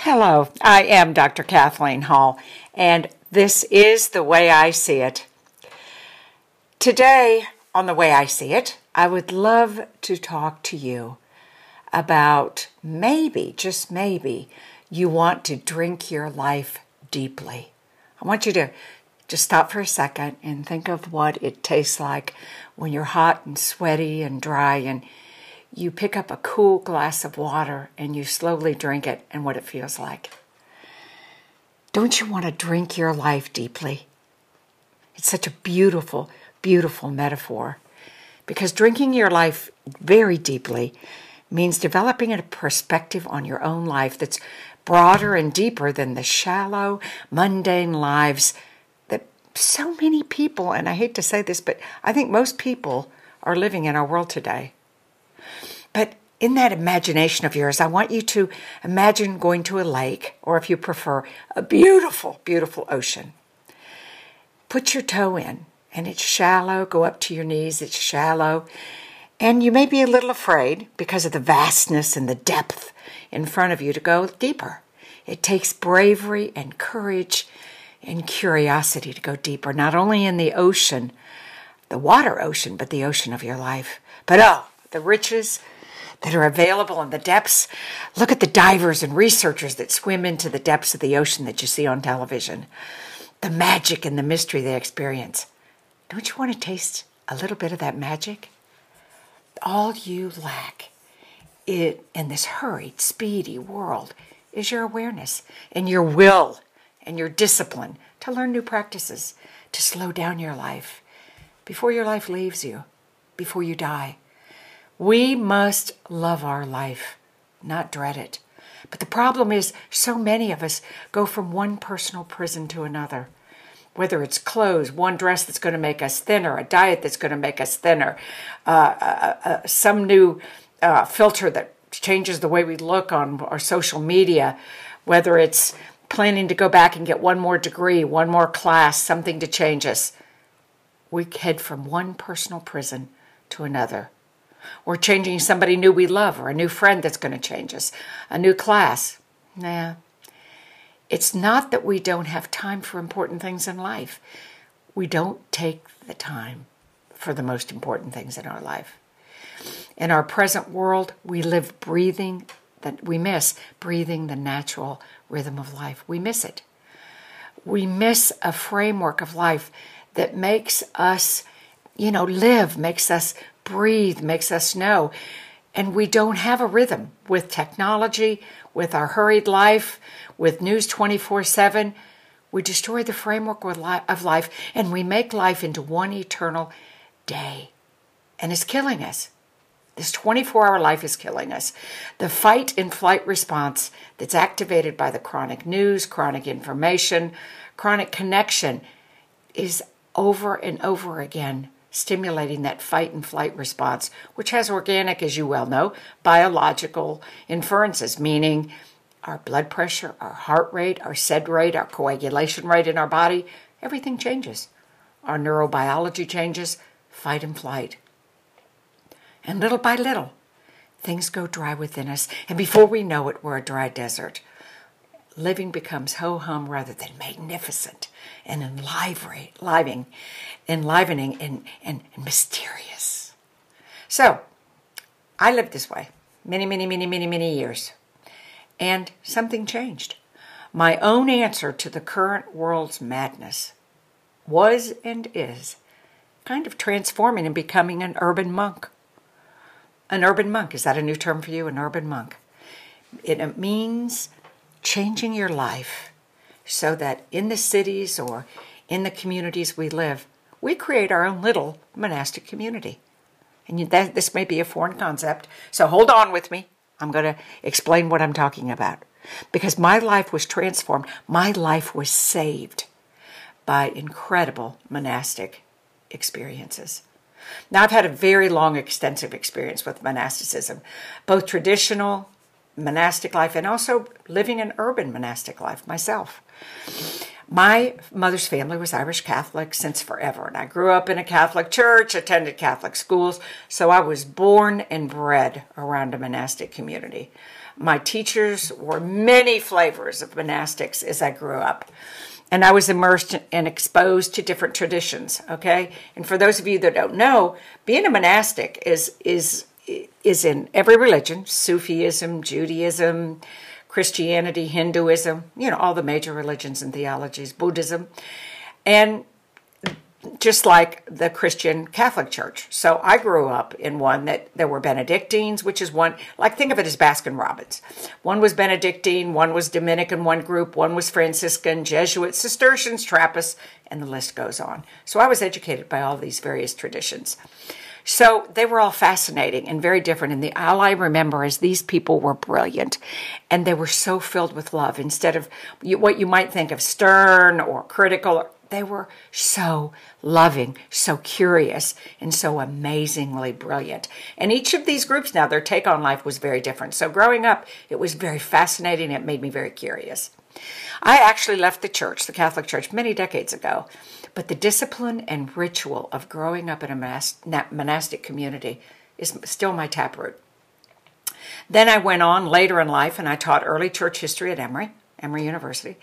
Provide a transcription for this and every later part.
Hello, I am Dr. Kathleen Hall, and this is The Way I See It. Today, on The Way I See It, I would love to talk to you about maybe, just maybe, you want to drink your life deeply. I want you to just stop for a second and think of what it tastes like when you're hot and sweaty and dry and you pick up a cool glass of water and you slowly drink it and what it feels like. Don't you want to drink your life deeply? It's such a beautiful, beautiful metaphor because drinking your life very deeply means developing a perspective on your own life that's broader and deeper than the shallow, mundane lives that so many people, and I hate to say this, but I think most people are living in our world today. But in that imagination of yours, I want you to imagine going to a lake, or if you prefer, a beautiful, beautiful ocean. Put your toe in, and it's shallow. Go up to your knees, it's shallow. And you may be a little afraid because of the vastness and the depth in front of you to go deeper. It takes bravery and courage and curiosity to go deeper, not only in the ocean, the water ocean, but the ocean of your life. But oh, the riches that are available in the depths. Look at the divers and researchers that swim into the depths of the ocean that you see on television. The magic and the mystery they experience. Don't you want to taste a little bit of that magic? All you lack it, in this hurried, speedy world is your awareness and your will and your discipline to learn new practices, to slow down your life before your life leaves you, before you die. We must love our life, not dread it. But the problem is, so many of us go from one personal prison to another. Whether it's clothes, one dress that's going to make us thinner, a diet that's going to make us thinner, uh, uh, uh, some new uh, filter that changes the way we look on our social media, whether it's planning to go back and get one more degree, one more class, something to change us. We head from one personal prison to another or changing somebody new we love, or a new friend that's going to change us, a new class. Nah. It's not that we don't have time for important things in life. We don't take the time for the most important things in our life. In our present world, we live breathing that we miss breathing the natural rhythm of life. We miss it. We miss a framework of life that makes us, you know, live, makes us breathe, makes us know. And we don't have a rhythm with technology, with our hurried life, with news 24 7. We destroy the framework of life and we make life into one eternal day. And it's killing us. This 24 hour life is killing us. The fight and flight response that's activated by the chronic news, chronic information, chronic connection is over and over again stimulating that fight and flight response, which has organic, as you well know, biological inferences, meaning our blood pressure, our heart rate, our SED rate, our coagulation rate in our body, everything changes. Our neurobiology changes, fight and flight. And little by little, things go dry within us, and before we know it, we're a dry desert living becomes ho hum rather than magnificent and enlivening, enlivening and, and, and mysterious. So, I lived this way many, many, many, many, many years. And something changed. My own answer to the current world's madness was and is kind of transforming and becoming an urban monk. An urban monk, is that a new term for you? An urban monk. It means changing your life so that in the cities or in the communities we live, we create our own little monastic community. And that, this may be a foreign concept, so hold on with me. I'm going to explain what I'm talking about. Because my life was transformed, my life was saved by incredible monastic experiences. Now, I've had a very long, extensive experience with monasticism, both traditional monastic life and also living an urban monastic life myself. My mother's family was Irish Catholic since forever, and I grew up in a Catholic church, attended Catholic schools, so I was born and bred around a monastic community. My teachers were many flavors of monastics as I grew up. And I was immersed and exposed to different traditions, okay? And for those of you that don't know, being a monastic is is is in every religion, Sufism, Judaism, Christianity, Hinduism, you know, all the major religions and theologies, Buddhism. And just like the Christian Catholic Church. So I grew up in one that there were Benedictines, which is one, like think of it as Baskin Robbins. One was Benedictine, one was Dominican, one group, one was Franciscan, Jesuit, Cistercians, Trappists, and the list goes on. So I was educated by all these various traditions. So they were all fascinating and very different. And the all I remember is these people were brilliant and they were so filled with love instead of what you might think of stern or critical they were so loving, so curious, and so amazingly brilliant. And each of these groups now, their take on life was very different. So growing up, it was very fascinating. It made me very curious. I actually left the church, the Catholic Church, many decades ago, but the discipline and ritual of growing up in a monastic community is still my taproot. Then I went on later in life and I taught early church history at Emory. Emory University.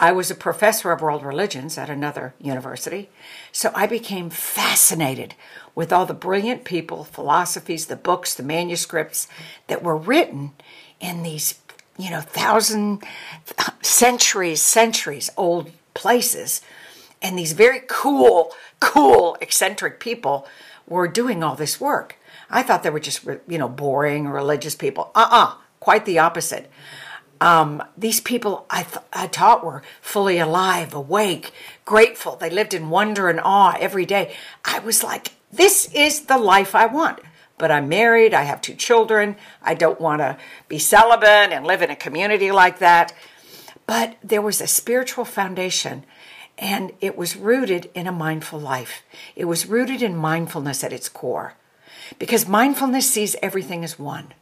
I was a professor of world religions at another university. So I became fascinated with all the brilliant people, philosophies, the books, the manuscripts that were written in these, you know, thousand uh, centuries, centuries old places. And these very cool, cool, eccentric people were doing all this work. I thought they were just, you know, boring religious people. Uh uh-uh, uh, quite the opposite. Um, these people I, th- I taught were fully alive, awake, grateful. They lived in wonder and awe every day. I was like, this is the life I want. But I'm married, I have two children, I don't want to be celibate and live in a community like that. But there was a spiritual foundation, and it was rooted in a mindful life. It was rooted in mindfulness at its core. Because mindfulness sees everything as one.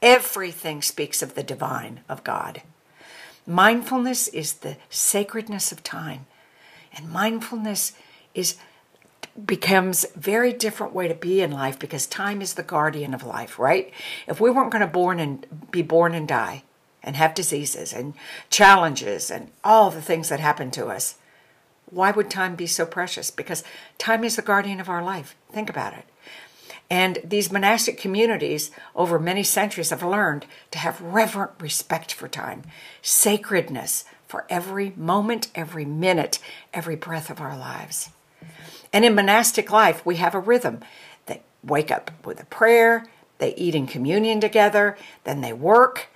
Everything speaks of the divine, of God. Mindfulness is the sacredness of time. And mindfulness is becomes very different way to be in life because time is the guardian of life, right? If we weren't going to born and be born and die and have diseases and challenges and all the things that happen to us, why would time be so precious? Because time is the guardian of our life. Think about it. And these monastic communities over many centuries have learned to have reverent respect for time, sacredness for every moment, every minute, every breath of our lives. And in monastic life, we have a rhythm. They wake up with a prayer, they eat in communion together, then they work.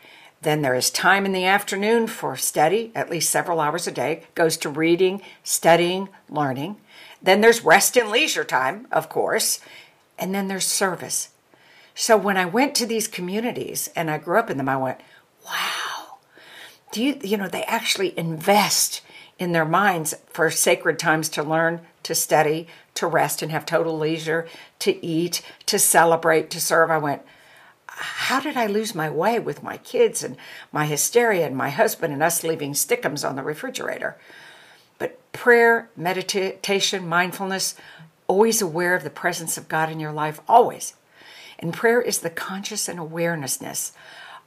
Then there is time in the afternoon for study, at least several hours a day, goes to reading, studying, learning. Then there's rest and leisure time, of course, and then there's service. So when I went to these communities and I grew up in them, I went, wow. Do you, you know, they actually invest in their minds for sacred times to learn, to study, to rest, and have total leisure, to eat, to celebrate, to serve. I went, how did I lose my way with my kids and my hysteria and my husband and us leaving stickums on the refrigerator? But prayer, meditation, mindfulness, always aware of the presence of God in your life, always. And prayer is the conscious and awarenessness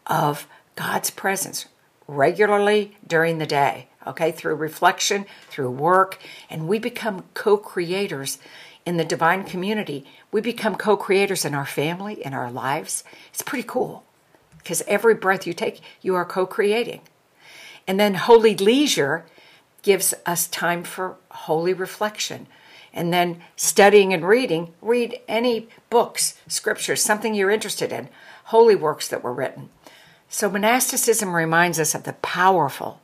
of God's presence regularly during the day, okay, through reflection, through work, and we become co creators in the divine community. We become co creators in our family, in our lives. It's pretty cool because every breath you take, you are co creating. And then holy leisure gives us time for holy reflection, and then studying and reading, read any books, scriptures, something you're interested in, holy works that were written. So monasticism reminds us of the powerful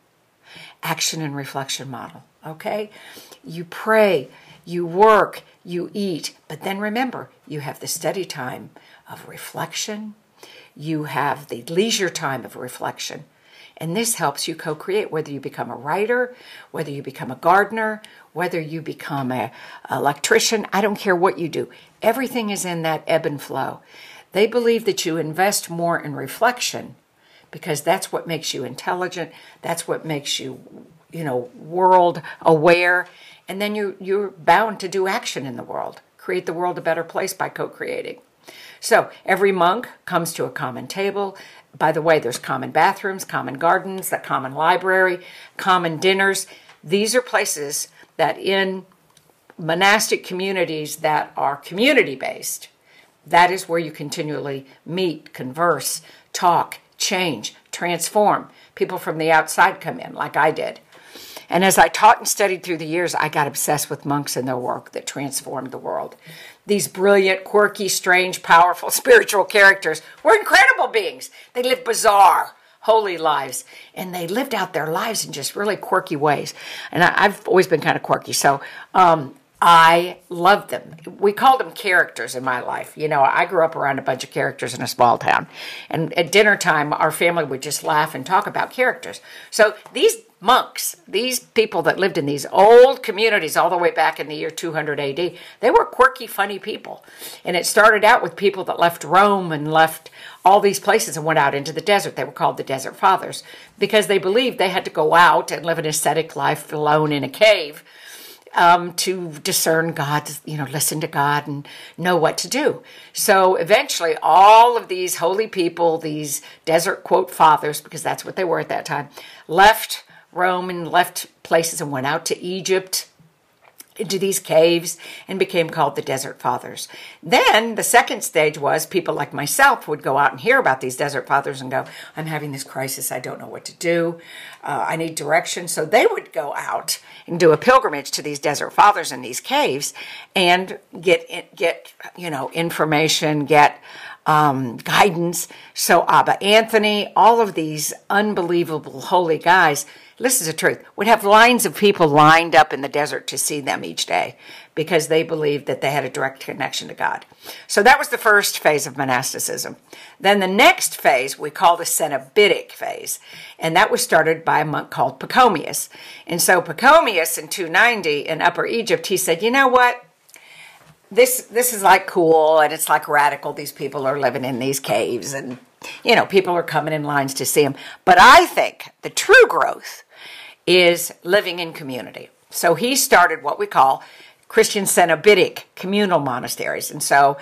action and reflection model, okay? You pray, you work, you eat, but then remember, you have the study time of reflection, you have the leisure time of reflection, and this helps you co create, whether you become a writer, whether you become a gardener, whether you become an electrician. I don't care what you do. Everything is in that ebb and flow. They believe that you invest more in reflection because that's what makes you intelligent. That's what makes you, you know, world aware. And then you, you're bound to do action in the world, create the world a better place by co creating. So every monk comes to a common table by the way, there's common bathrooms, common gardens, that common library, common dinners. These are places that in monastic communities that are community based, that is where you continually meet, converse, talk, change, transform. People from the outside come in, like I did. And as I taught and studied through the years, I got obsessed with monks and their work that transformed the world. These brilliant, quirky, strange, powerful spiritual characters were incredible beings. They lived bizarre, holy lives, and they lived out their lives in just really quirky ways. And I, have always been kind of quirky, so um, I loved them. We called them characters in my life. You know, I grew up around a bunch of characters in a small town. And at dinner time, our family would just laugh and talk about characters. So these monks, these people that lived in these old communities all the way back in the year 200 AD, they were quirky, funny people. And it started out with people that left Rome and left all these places and went out into the desert. They were called the Desert Fathers because they believed they had to go out and live an ascetic life alone in a cave. Um, to discern God, you know, listen to God and know what to do. So eventually, all of these holy people, these desert quote fathers, because that's what they were at that time, left Rome and left places and went out to Egypt into these caves and became called the Desert Fathers. Then the second stage was people like myself would go out and hear about these Desert Fathers and go, I'm having this crisis. I don't know what to do. Uh, I need direction. So they would go out and do a pilgrimage to these Desert Fathers in these caves and get, get, you know, information, get, um, guidance. So Abba Anthony, all of these unbelievable holy guys listen to the truth, would have lines of people lined up in the desert to see them each day because they believed that they had a direct connection to God. So that was the first phase of monasticism. Then the next phase we call the Cenobitic phase, and that was started by a monk called Pachomius. And so Pachomius in 290 in Upper Egypt, he said, you know what? This this is like cool and it's like radical. These people are living in these caves and you know, people are coming in lines to see him. But I think the true growth is living in community. So he started what we call Christian Cenobitic communal monasteries. And so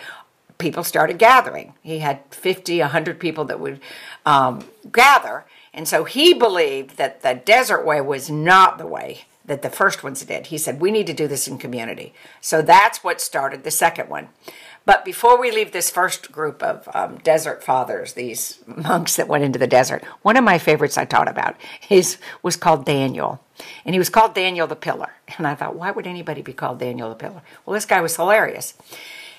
people started gathering. He had 50, 100 people that would um, gather. And so he believed that the desert way was not the way that the first ones did. He said, we need to do this in community. So that's what started the second one. But before we leave this first group of um, desert fathers, these monks that went into the desert, one of my favorites I taught about is was called Daniel, and he was called Daniel the Pillar. And I thought, why would anybody be called Daniel the Pillar? Well, this guy was hilarious.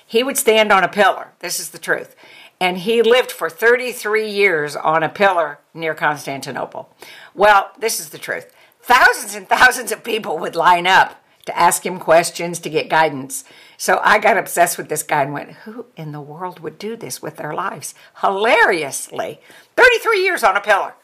He would stand on a pillar. This is the truth. And he lived for 33 years on a pillar near Constantinople. Well, this is the truth. Thousands and thousands of people would line up to ask him questions, to get guidance. So I got obsessed with this guy and went, who in the world would do this with their lives? Hilariously. 33 years on a pillar.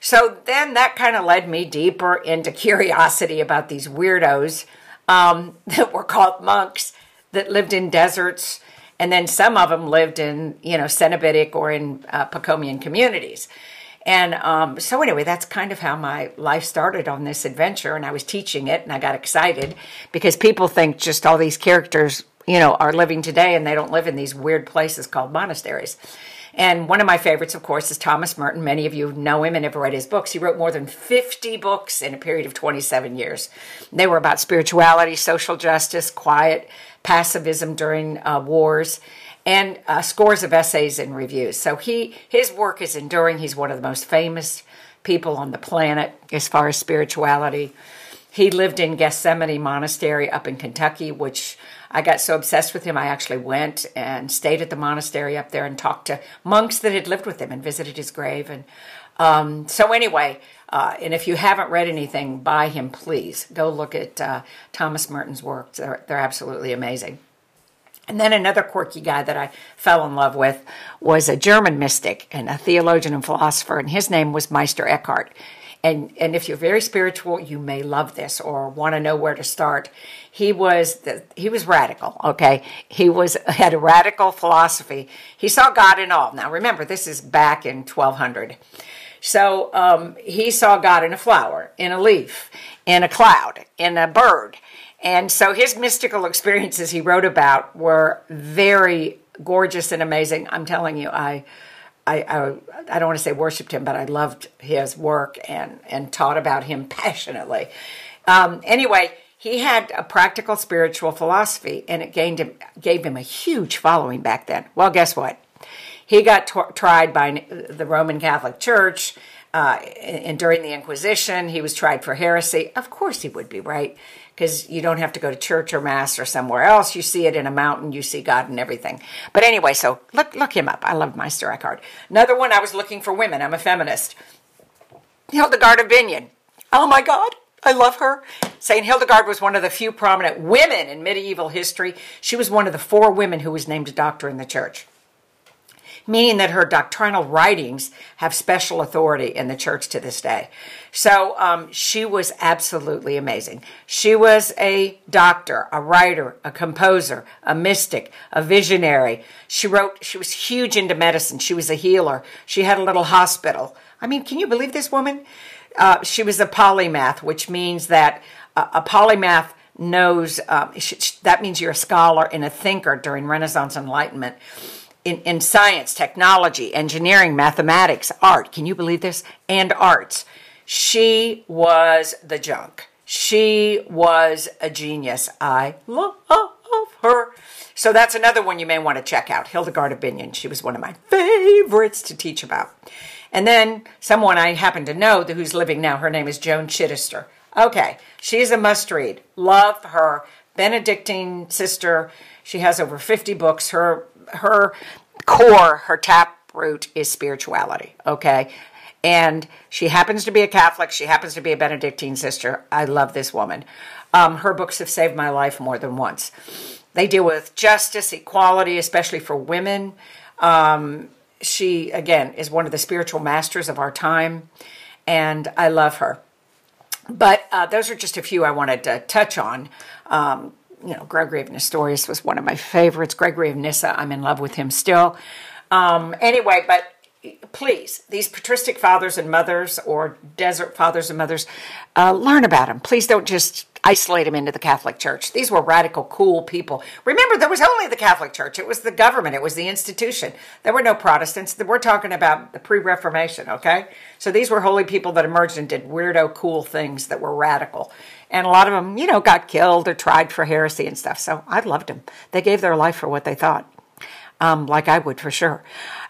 So then that kind of led me deeper into curiosity about these weirdos um, that were called monks that lived in deserts. And then some of them lived in, you know, Cenobitic or in uh, Pachomian communities. And um, so, anyway, that's kind of how my life started on this adventure. And I was teaching it, and I got excited because people think just all these characters, you know, are living today and they don't live in these weird places called monasteries. And one of my favorites, of course, is Thomas Merton. Many of you know him and have read his books. He wrote more than 50 books in a period of 27 years. They were about spirituality, social justice, quiet pacifism during uh, wars and uh, scores of essays and reviews. So he his work is enduring. He's one of the most famous people on the planet as far as spirituality. He lived in Gethsemani Monastery up in Kentucky, which I got so obsessed with him, I actually went and stayed at the monastery up there and talked to monks that had lived with him and visited his grave. And um, so, anyway, uh, and if you haven't read anything by him, please go look at uh, Thomas Merton's works. They're, they're absolutely amazing. And then another quirky guy that I fell in love with was a German mystic and a theologian and philosopher, and his name was Meister Eckhart. And and if you're very spiritual, you may love this or want to know where to start. He was the, he was radical. Okay, he was had a radical philosophy. He saw God in all. Now remember, this is back in 1200. So um, he saw God in a flower, in a leaf, in a cloud, in a bird and so his mystical experiences he wrote about were very gorgeous and amazing. I'm telling you, I I, I, I don't want to say worshipped him, but I loved his work and, and taught about him passionately. Um, anyway, he had a practical spiritual philosophy and it gained him, gave him a huge following back then. Well, guess what? He got t- tried by the Roman Catholic Church uh, and during the Inquisition, he was tried for heresy. Of course, he would be, right? Because you don't have to go to church or mass or somewhere else. You see it in a mountain, you see God and everything. But anyway, so look look him up. I love Meister Eckhart. Another one, I was looking for women. I'm a feminist. Hildegard of Bingen. Oh my God, I love her. St. Hildegard was one of the few prominent women in medieval history. She was one of the four women who was named a doctor in the church meaning that her doctrinal writings have special authority in the church to this day. So um, she was absolutely amazing. She was a doctor, a writer, a composer, a mystic, a visionary. She wrote, she was huge into medicine. She was a healer. She had a little hospital. I mean, can you believe this woman? Uh, she was a polymath, which means that a polymath knows um, that means you're a scholar and a thinker during Renaissance Enlightenment in, in science, technology, engineering, mathematics, art. Can you believe this? And arts. She was the junk. She was a genius. I love her. So that's another one you may want to check out. Hildegard of Bingen. She was one of my favorites to teach about. And then someone I happen to know who's living now, her name is Joan Chittister. Okay, she's a must read. Love her. Benedictine sister. She has over 50 books. Her her core, her tap root is spirituality. Okay. And she happens to be a Catholic. She happens to be a Benedictine sister. I love this woman. Um, her books have saved my life more than once. They deal with justice, equality, especially for women. Um, she, again, is one of the spiritual masters of our time, and I love her. But uh, those are just a few I wanted to touch on. Um, you know, Gregory of Nestorius was one of my favorites. Gregory of Nyssa, I'm in love with him still. Um, anyway, but please, these patristic fathers and mothers or desert fathers and mothers, uh, learn about them. Please don't just isolate them into the Catholic Church. These were radical, cool people. Remember, there was only the Catholic Church. It was the government. It was the institution. There were no Protestants. We're talking about the pre-Reformation, okay? So these were holy people that emerged and did weirdo, cool things that were radical. And a lot of them, you know, got killed or tried for heresy and stuff. So I loved them. They gave their life for what they thought, um, like I would for sure.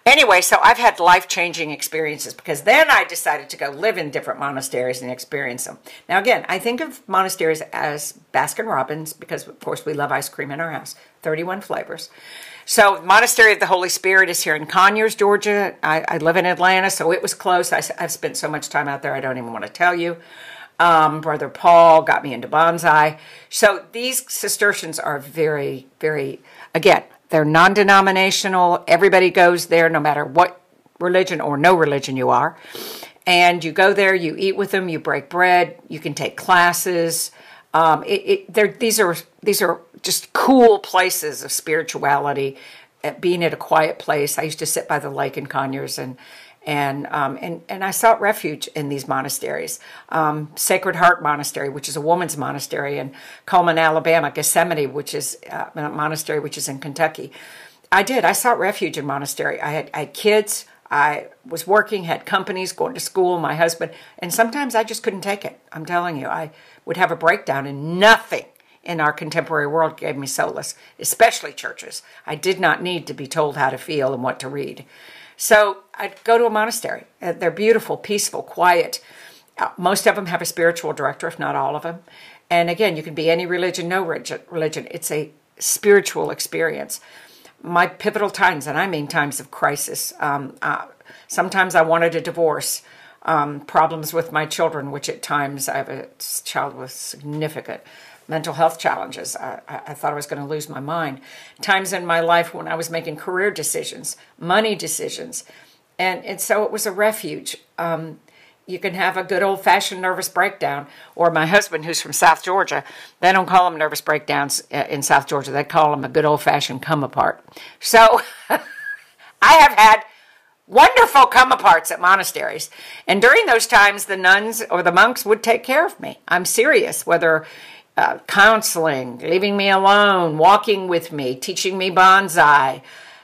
Anyway, so I've had life changing experiences because then I decided to go live in different monasteries and experience them. Now, again, I think of monasteries as Baskin Robbins because, of course, we love ice cream in our house, 31 flavors. So, Monastery of the Holy Spirit is here in Conyers, Georgia. I, I live in Atlanta, so it was close. I, have spent so much time out there, I don't even want to tell you. Um, Brother Paul got me into bonsai. So, these Cistercians are very, very, again, they're non denominational. Everybody goes there, no matter what religion or no religion you are. And you go there, you eat with them, you break bread, you can take classes. Um, it, it, these are these are just cool places of spirituality. At being at a quiet place, I used to sit by the lake in Conyers and and um, and and I sought refuge in these monasteries. Um, Sacred Heart Monastery, which is a woman's monastery in Cullman, Alabama. Gethsemani, which is uh, a monastery which is in Kentucky. I did. I sought refuge in monastery. I had, I had kids. I was working, had companies, going to school, my husband, and sometimes I just couldn't take it. I'm telling you, I would have a breakdown, and nothing in our contemporary world gave me solace, especially churches. I did not need to be told how to feel and what to read. So I'd go to a monastery. Uh, they're beautiful, peaceful, quiet. Uh, most of them have a spiritual director, if not all of them. And again, you can be any religion, no religion. It's a spiritual experience. My pivotal times, and I mean times of crisis. Um, uh, sometimes I wanted a divorce. Um, problems with my children, which at times I have a child with significant mental health challenges. I, I thought I was going to lose my mind. Times in my life when I was making career decisions, money decisions. And, and so it was a refuge. Um, you can have a good old fashioned nervous breakdown. Or my husband, who's from South Georgia, they don't call them nervous breakdowns uh, in South Georgia. They call them a good old fashioned come apart. So I have had wonderful come aparts at monasteries. And during those times, the nuns or the monks would take care of me. I'm serious, whether uh, counseling, leaving me alone, walking with me, teaching me bonsai,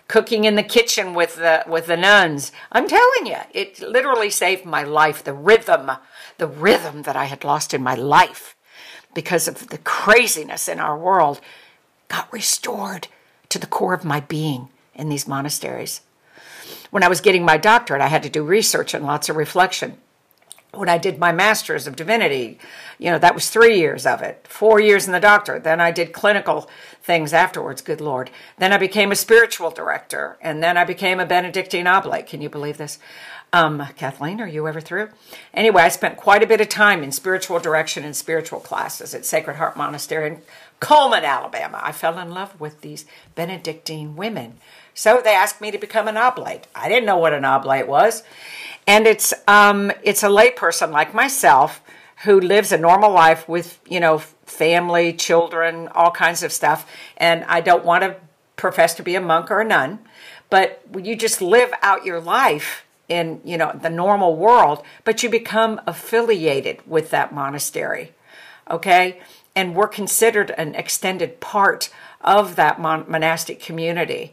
cooking in the kitchen with the with the nuns. I'm telling you, it literally saved my life. The rhythm, the rhythm that I had lost in my life because of the craziness in our world got restored to the core of my being in these monasteries. When I was getting my doctorate, I had to do research and lots of reflection when I did my master's of divinity, you know, that was three years of it, four years in the doctorate. Then I did clinical things afterwards, good Lord. Then I became a spiritual director, and then I became a Benedictine oblate. Can you believe this? Um, Kathleen, are you ever through? Anyway, I spent quite a bit of time in spiritual direction and spiritual classes at Sacred Heart Monastery in Cullman, Alabama. I fell in love with these Benedictine women. So they asked me to become an oblate. I didn't know what an oblate was. And it's um, it's a layperson like myself who lives a normal life with, you know, family, children, all kinds of stuff. And I don't want to profess to be a monk or a nun, but you just live out your life in, you know, the normal world, but you become affiliated with that monastery. Okay? And we're considered an extended part of that mon- monastic community.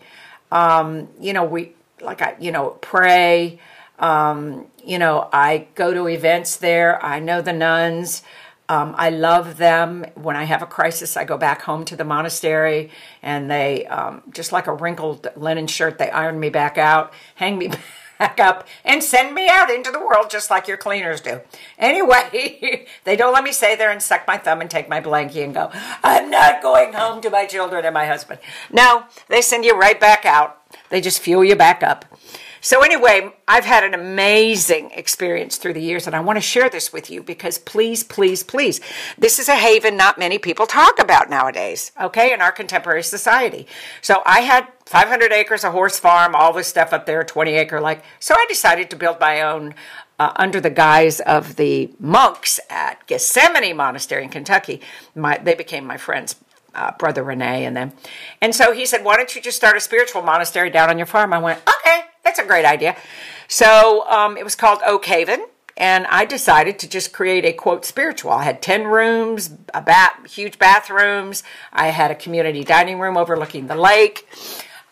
Um, you know, we like I, you know, pray. Um, you know, I go to events there. I know the nuns. Um, I love them. When I have a crisis, I go back home to the monastery, and they um, just like a wrinkled linen shirt, they iron me back out, hang me back up, and send me out into the world just like your cleaners do. Anyway, they don't let me stay there and suck my thumb and take my blankie and go, I'm not going home to my children and my husband. No, they send you right back out. They just fuel you back up. So, anyway, I've had an amazing experience through the years, and I want to share this with you because please, please, please, this is a haven not many people talk about nowadays, okay, in our contemporary society. So, I had 500 acres, a horse farm, all this stuff up there, 20 acre like. So, I decided to build my own. Uh, under the guise of the monks at Gethsemani Monastery in Kentucky, my, they became my friends uh, brother Renee and them. And so he said, Why don't you just start a spiritual monastery down on your farm? I went, Okay, that's a great idea. So um, it was called Oak Haven. And I decided to just create a quote spiritual. I had 10 rooms, a bat, huge bathrooms. I had a community dining room overlooking the lake.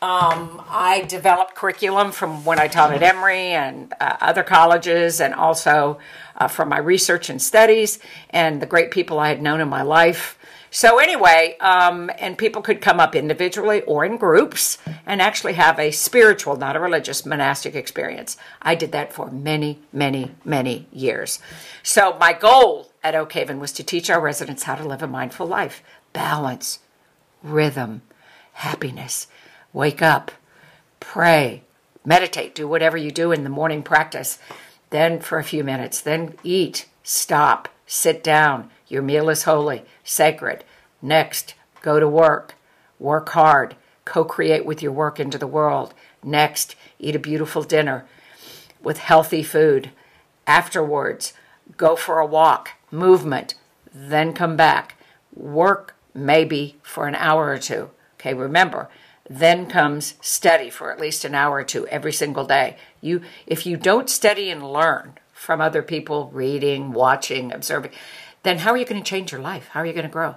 Um, I developed curriculum from when I taught at Emory and uh, other colleges, and also uh, from my research and studies and the great people I had known in my life. So, anyway, um, and people could come up individually or in groups and actually have a spiritual, not a religious, monastic experience. I did that for many, many, many years. So, my goal at Oak Haven was to teach our residents how to live a mindful life, balance, rhythm, happiness. Wake up, pray, meditate, do whatever you do in the morning practice. Then, for a few minutes, then eat, stop, sit down. Your meal is holy sacred. Next, go to work, work hard, co create with your work into the world. Next, eat a beautiful dinner with healthy food. Afterwards, go for a walk, movement, then come back. Work maybe for an hour or two. Okay, remember, then comes study for at least an hour or two every single day. You if you don't study and learn from other people, reading, watching, observing, then how are you going to change your life? How are you going to grow?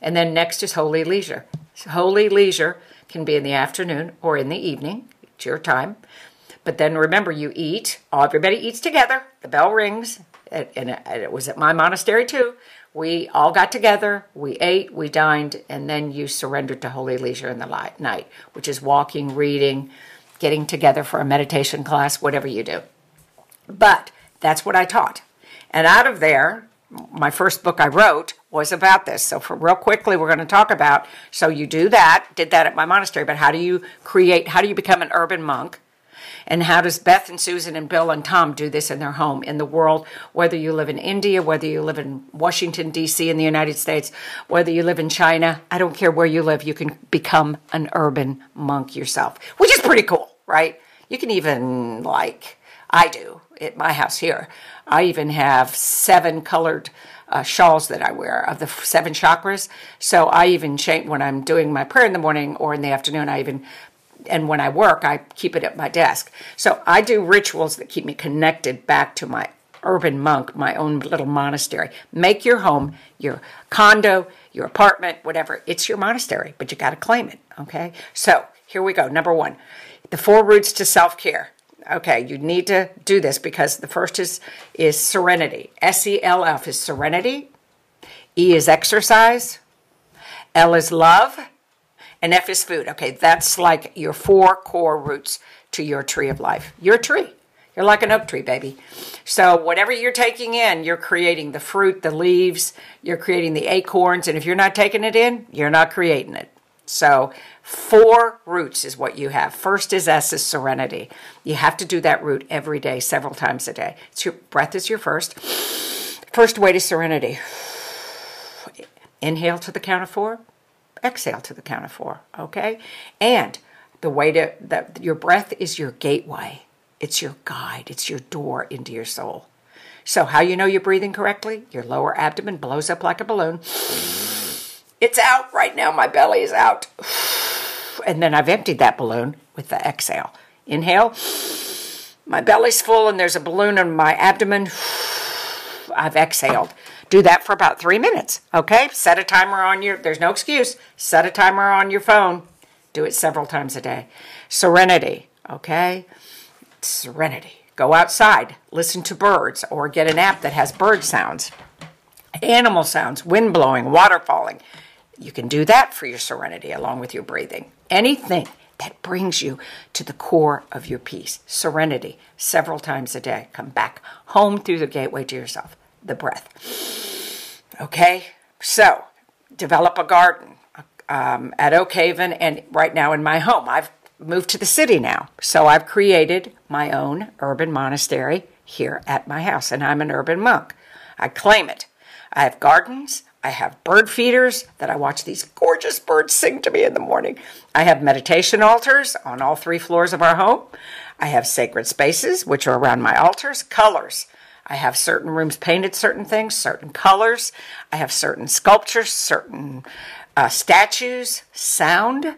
And then next is holy leisure. Holy leisure can be in the afternoon or in the evening. It's your time. But then remember, you eat. Everybody eats together. The bell rings. And it was at my monastery too. We all got together, we ate, we dined, and then you surrendered to holy leisure in the night, which is walking, reading, getting together for a meditation class, whatever you do. But that's what I taught. And out of there, my first book I wrote was about this. So, for real quickly, we're going to talk about. So, you do that, did that at my monastery, but how do you create? How do you become an urban monk? And how does Beth and Susan and Bill and Tom do this in their home in the world? Whether you live in India, whether you live in Washington D.C. in the United States, whether you live in China, I don't care where you live, you can become an urban monk yourself, which is pretty cool, right? You can even like I do at my house here. I even have seven colored uh, shawls that I wear of the seven chakras. So I even change when I'm doing my prayer in the morning or in the afternoon. I even and when I work, I keep it at my desk. So I do rituals that keep me connected back to my urban monk, my own little monastery. Make your home, your condo, your apartment, whatever. It's your monastery, but you got to claim it. Okay. So here we go. Number one, the four roots to self care. Okay, you need to do this because the first is is serenity. S E L F is serenity. E is exercise. L is love. And F is food. Okay, that's like your four core roots to your tree of life. You're tree. You're like an oak tree, baby. So, whatever you're taking in, you're creating the fruit, the leaves, you're creating the acorns. And if you're not taking it in, you're not creating it. So, four roots is what you have. First is S is serenity. You have to do that root every day, several times a day. It's your breath is your first. First way to serenity. Inhale to the count of four, exhale to the count of four, okay? And the way to that your breath is your gateway. It's your guide, it's your door into your soul. So how you know you're breathing correctly? Your lower abdomen blows up like a balloon. It's out right now. My belly is out. And then I've emptied that balloon with the exhale. Inhale. My belly's full and there's a balloon in my abdomen. I've exhaled. Do that for about three minutes. Okay? Set a timer on your, there's no excuse. Set a timer on your phone. Do it several times a day. Serenity. Okay? Serenity. Go outside, listen to birds, or get an app that has bird sounds, animal sounds, wind blowing, water falling. You can do that for your serenity along with your breathing. Anything that brings you to the core of your peace, serenity, several times a day. Come back home through the gateway to yourself, the breath. Okay? So, develop a garden um, at Oak Haven and right now in my home. I've moved to the city now. So, I've created my own urban monastery here at my house, and I'm an urban monk. I claim it. I have gardens. I have bird feeders that I watch these gorgeous birds sing to me in the morning. I have meditation altars on all three floors of our home. I have sacred spaces, which are around my altars, colors. I have certain rooms painted certain things, certain colors. I have certain sculptures, certain uh, statues, sound.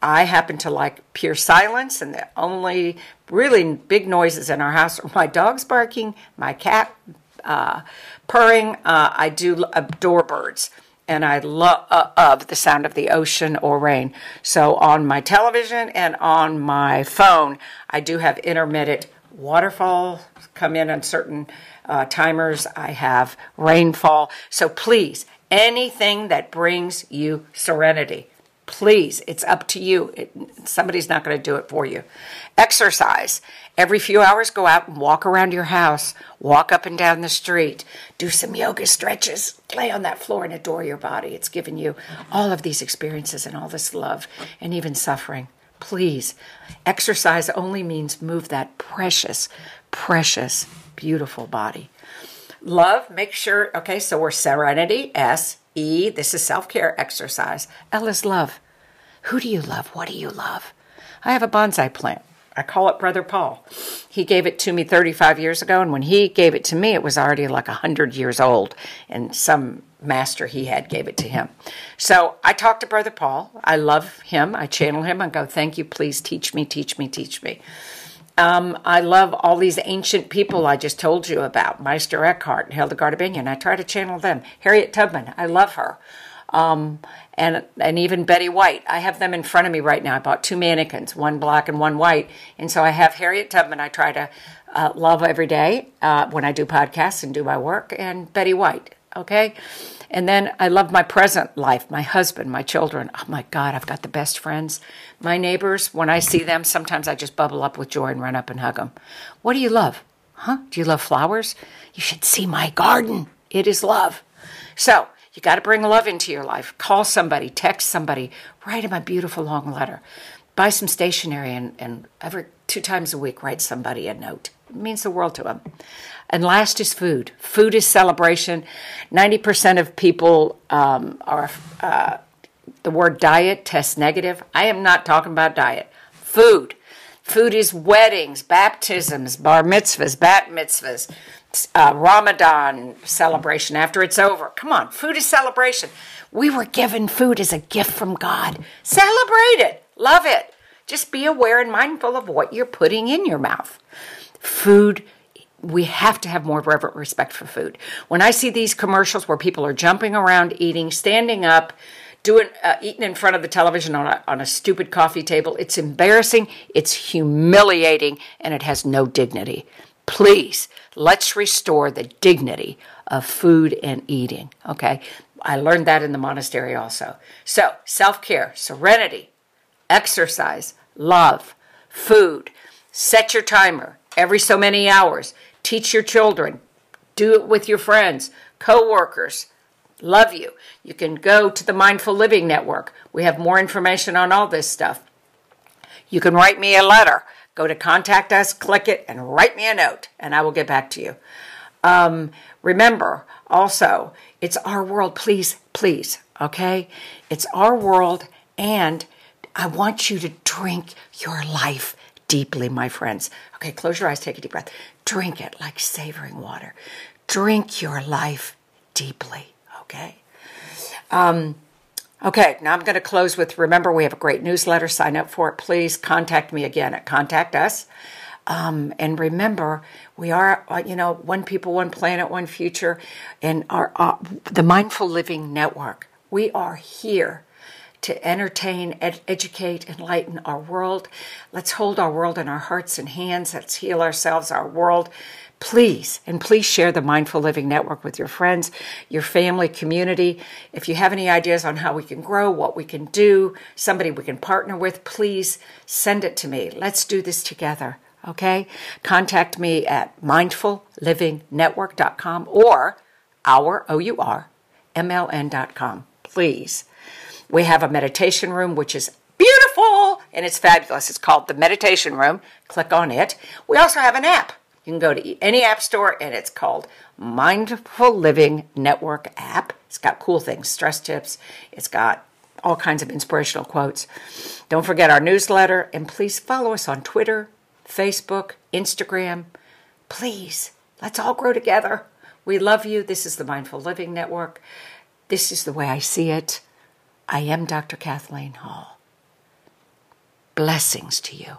I happen to like pure silence, and the only really big noises in our house are my dogs barking, my cat uh, purring. Uh, I do adore birds and I love uh, the sound of the ocean or rain. So on my television and on my phone, I do have intermittent waterfall come in on certain uh, timers. I have rainfall. So please, anything that brings you serenity, please, it's up to you. It, somebody's not going to do it for you. Exercise. Every few hours, go out and walk around your house, walk up and down the street, do some yoga stretches, lay on that floor and adore your body. It's given you all of these experiences and all this love and even suffering. Please, exercise only means move that precious, precious, beautiful body. Love, make sure, okay, so we're serenity, S, E, this is self care exercise. L is love. Who do you love? What do you love? I have a bonsai plant. I call it Brother Paul. He gave it to me 35 years ago, and when he gave it to me, it was already like 100 years old, and some master he had gave it to him. So I talk to Brother Paul. I love him. I channel him and go, Thank you, please teach me, teach me, teach me. Um, I love all these ancient people I just told you about Meister Eckhart and Hildegard of Bingen. I try to channel them. Harriet Tubman, I love her. Um, and and even Betty White. I have them in front of me right now. I bought two mannequins, one black and one white, and so I have Harriet Tubman. I try to uh, love every day uh, when I do podcasts and do my work, and Betty White. Okay, and then I love my present life, my husband, my children. Oh my God, I've got the best friends. My neighbors. When I see them, sometimes I just bubble up with joy and run up and hug them. What do you love? Huh? Do you love flowers? You should see my garden. It is love. So you got to bring love into your life. Call somebody, text somebody, write them a beautiful long letter. Buy some stationery and, and every two times a week write somebody a note. It means the world to them. And last is food. Food is celebration. 90% of people um, are, uh, the word diet tests negative. I am not talking about diet. Food. Food is weddings, baptisms, bar mitzvahs, bat mitzvahs, uh, Ramadan celebration after it's over. Come on, food is celebration. We were given food as a gift from God. Celebrate it. Love it. Just be aware and mindful of what you're putting in your mouth. Food, we have to have more reverent respect for food. When I see these commercials where people are jumping around, eating, standing up, doing uh, eating in front of the television on a, on a stupid coffee table. It's embarrassing, it's humiliating, and it has no dignity. Please, let's restore the dignity of food and eating. Okay. I learned that in the monastery also. So, self care, serenity, exercise, love, food. Set your timer every so many hours. Teach your children. Do it with your friends, co workers. Love you. You can go to the Mindful Living Network. We have more information on all this stuff. You can write me a letter. Go to contact us, click it, and write me a note, and I will get back to you. Um, remember, also, it's our world. Please, please, okay? It's our world, and I want you to drink your life deeply, my friends. Okay, close your eyes, take a deep breath. Drink it like savoring water. Drink your life deeply, okay? Um, okay, now I'm going to close with remember, we have a great newsletter. Sign up for it. Please contact me again at Contact Us. Um, and remember, we are, uh, you know, one people, one planet, one future, and our uh, the Mindful Living Network. We are here to entertain, ed- educate, enlighten our world. Let's hold our world in our hearts and hands. Let's heal ourselves, our world. Please, and please share the Mindful Living Network with your friends, your family, community. If you have any ideas on how we can grow, what we can do, somebody we can partner with, please send it to me. Let's do this together. Okay? Contact me at mindfullivingnetwork.com or our, O-U-R, M-L-N.com. Please. We have a meditation room, which is beautiful and it's fabulous. It's called the Meditation Room. Click on it. We also have an app. You can go to any app store and it's called Mindful Living Network app. It's got cool things, stress tips. It's got all kinds of inspirational quotes. Don't forget our newsletter and please follow us on Twitter, Facebook, Instagram. Please, let's all grow together. We love you. This is the Mindful Living Network. This is the way I see it. I am Dr. Kathleen Hall. Blessings to you.